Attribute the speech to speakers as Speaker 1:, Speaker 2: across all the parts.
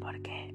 Speaker 1: porque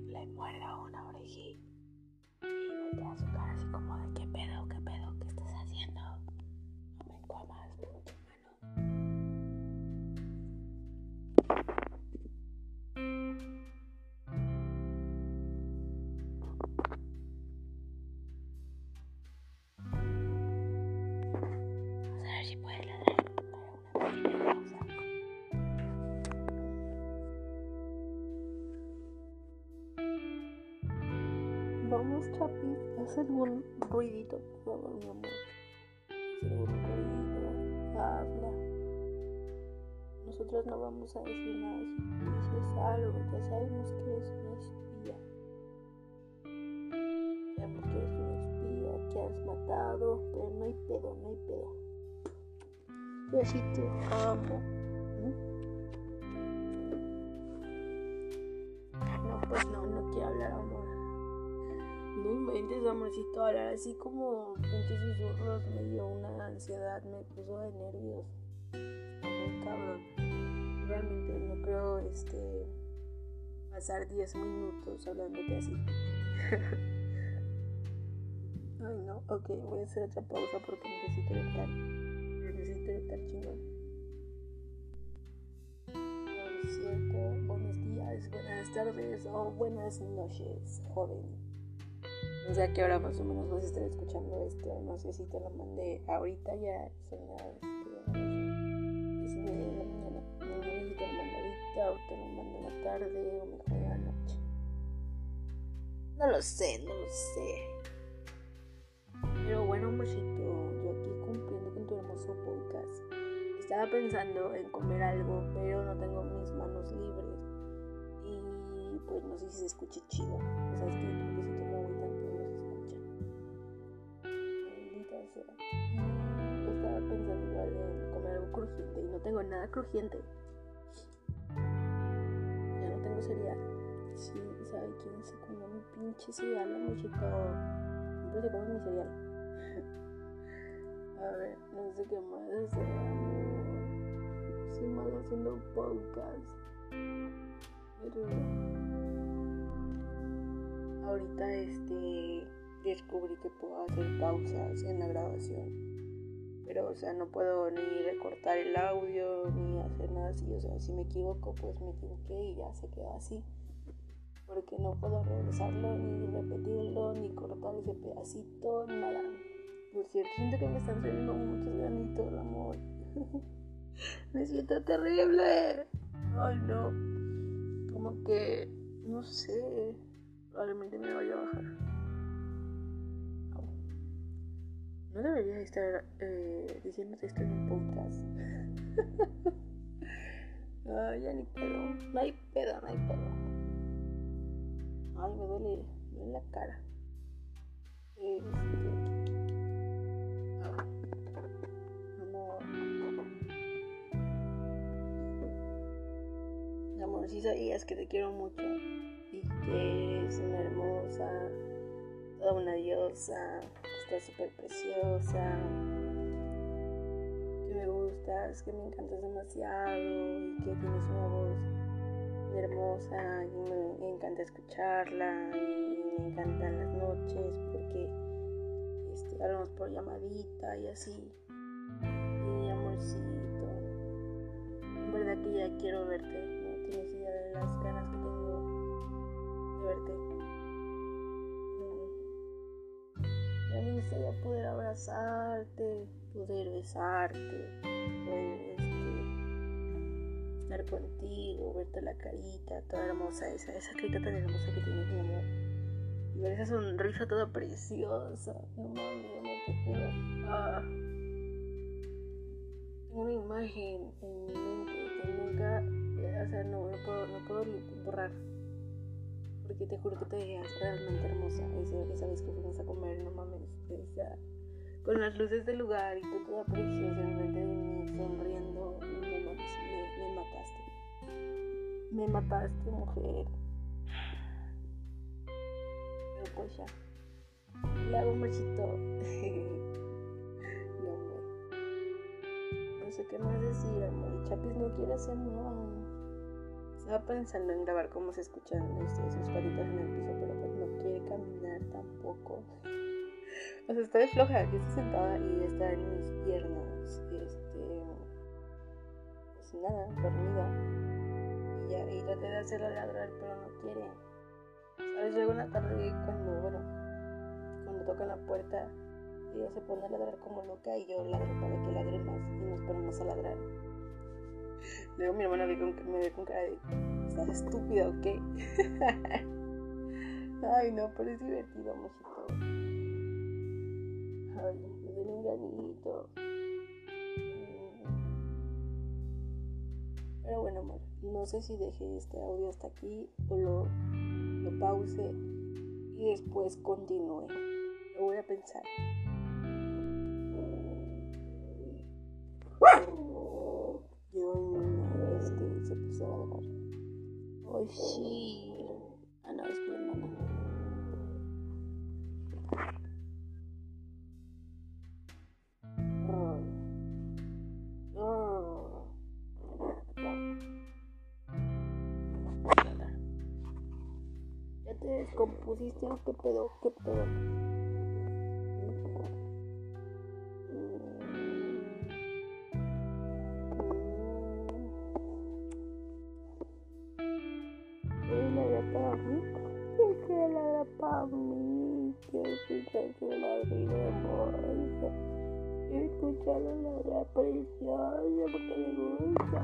Speaker 1: Vamos, Chapi, haz algún ruidito, por favor, mi amor. Haz algún ruido, habla. Nosotros no vamos a decir nada. Si dices algo, ya sabemos que eres una espía. Sabemos que eres una espía, que has matado, pero no hay pedo, no hay pedo. Yo así te amo. No inventes, amorcito, hablar así como pinches susurros me dio una ansiedad, me puso de nervios. Muy. Realmente no creo este pasar 10 minutos hablándote así. Ay no, ok, voy a hacer otra pausa porque necesito eructar. Necesito eructar chingón. Cierto, buenos días, buenas tardes o buenas noches, joven. No sé a qué hora más o menos vas a estar escuchando esto. No sé si te lo mandé ahorita ya. Son las este, diez y media de la mañana. No sé si te lo mando ahorita o te lo mando en la tarde o mejor en la noche. No lo sé, no lo sé. Pero bueno, amorcito, yo aquí cumpliendo con tu hermoso podcast. Estaba pensando en comer algo, pero no tengo mis manos libres. Y pues no sé si se escuche chido. O sea, y no tengo nada crujiente. Ya no tengo cereal. Sí, ¿sabe quién se comió mi pinche cereal, amorcito? Siempre se come mi cereal. A ver, no sé qué más hacer. Soy mal haciendo podcast. Pero ahorita este descubrí que puedo hacer pausas en la grabación. Pero o sea, no puedo ni recortar el audio ni hacer nada así. O sea, si me equivoco, pues me equivoqué y ya se quedó así. Porque no puedo regresarlo, ni repetirlo, ni cortar ese pedacito, nada. Por cierto, siento que me están saliendo muchos granitos, amor. me siento terrible. Ay, no. Como que, no sé, probablemente me vaya a bajar. No debería estar eh, diciéndote esto en un podcast. Ay, ya ni pedo. No hay pedo, no hay pedo. Ay, me duele, me duele la cara. Este... Amor. Amor, si sabías que te quiero mucho y que eres una hermosa, toda una diosa, estás súper preciosa, que me gustas, que me encantas demasiado y que tienes una voz hermosa y me encanta escucharla y me encantan las noches porque este, hablamos por llamadita y así. Y amorcito, en verdad que ya quiero verte, no tienes idea de las ganas que tengo de verte. Poder abrazarte, poder besarte, poder este, estar contigo, verte la carita toda hermosa, esa, esa carita tan hermosa que tienes, mi amor. Y ver esa sonrisa toda preciosa. No mames, no te juro. Ah. Tengo una imagen en mi mente que nunca, o sea, no, no puedo, no puedo borrar porque te juro que te veías realmente hermosa. Esa, esa que fuimos a comer, no mames, con las luces del lugar y tú toda preciosa enfrente de mí, sonriendo, no mames, me, mataste. Me mataste, mujer. Pero pues ya. Le hago un machito. no, No sé qué más decir, amor. Chapis no quiere hacer nada. Estaba pensando en grabar cómo se escuchan este, sus patitas en el piso, pero pues no quiere caminar tampoco. O sea, está de floja, aquí está sentada y está en mis piernas, este, pues nada, dormida. Y ya, y traté de hacerla ladrar, pero no quiere. ¿Sabes? Luego en la tarde, cuando, bueno, cuando tocan la puerta, ella se pone a ladrar como loca y yo ladro para que ladre más y nos ponemos a ladrar. Luego mi hermana me ve con cara de, ¿estás estúpida o qué? Ay, no, pero es divertido, mojito. Ay, me duele un granito. Pero bueno, amor, no sé si dejé este audio hasta aquí o lo pause y después continúe. Lo voy a pensar. Sí. Ah, no, es mi hermana. ¿Ya te descompusiste qué pedo? ¿Qué pedo? Para mí, quiero escuchar su ladrido hermosa, quiero escuchar la ladra preciosa porque me gusta.